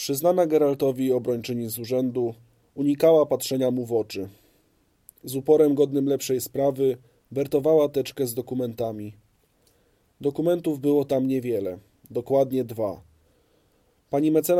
Przyznana Geraltowi obrończyni z urzędu unikała patrzenia mu w oczy. Z uporem godnym lepszej sprawy wertowała teczkę z dokumentami. Dokumentów było tam niewiele, dokładnie dwa. Pani mecenas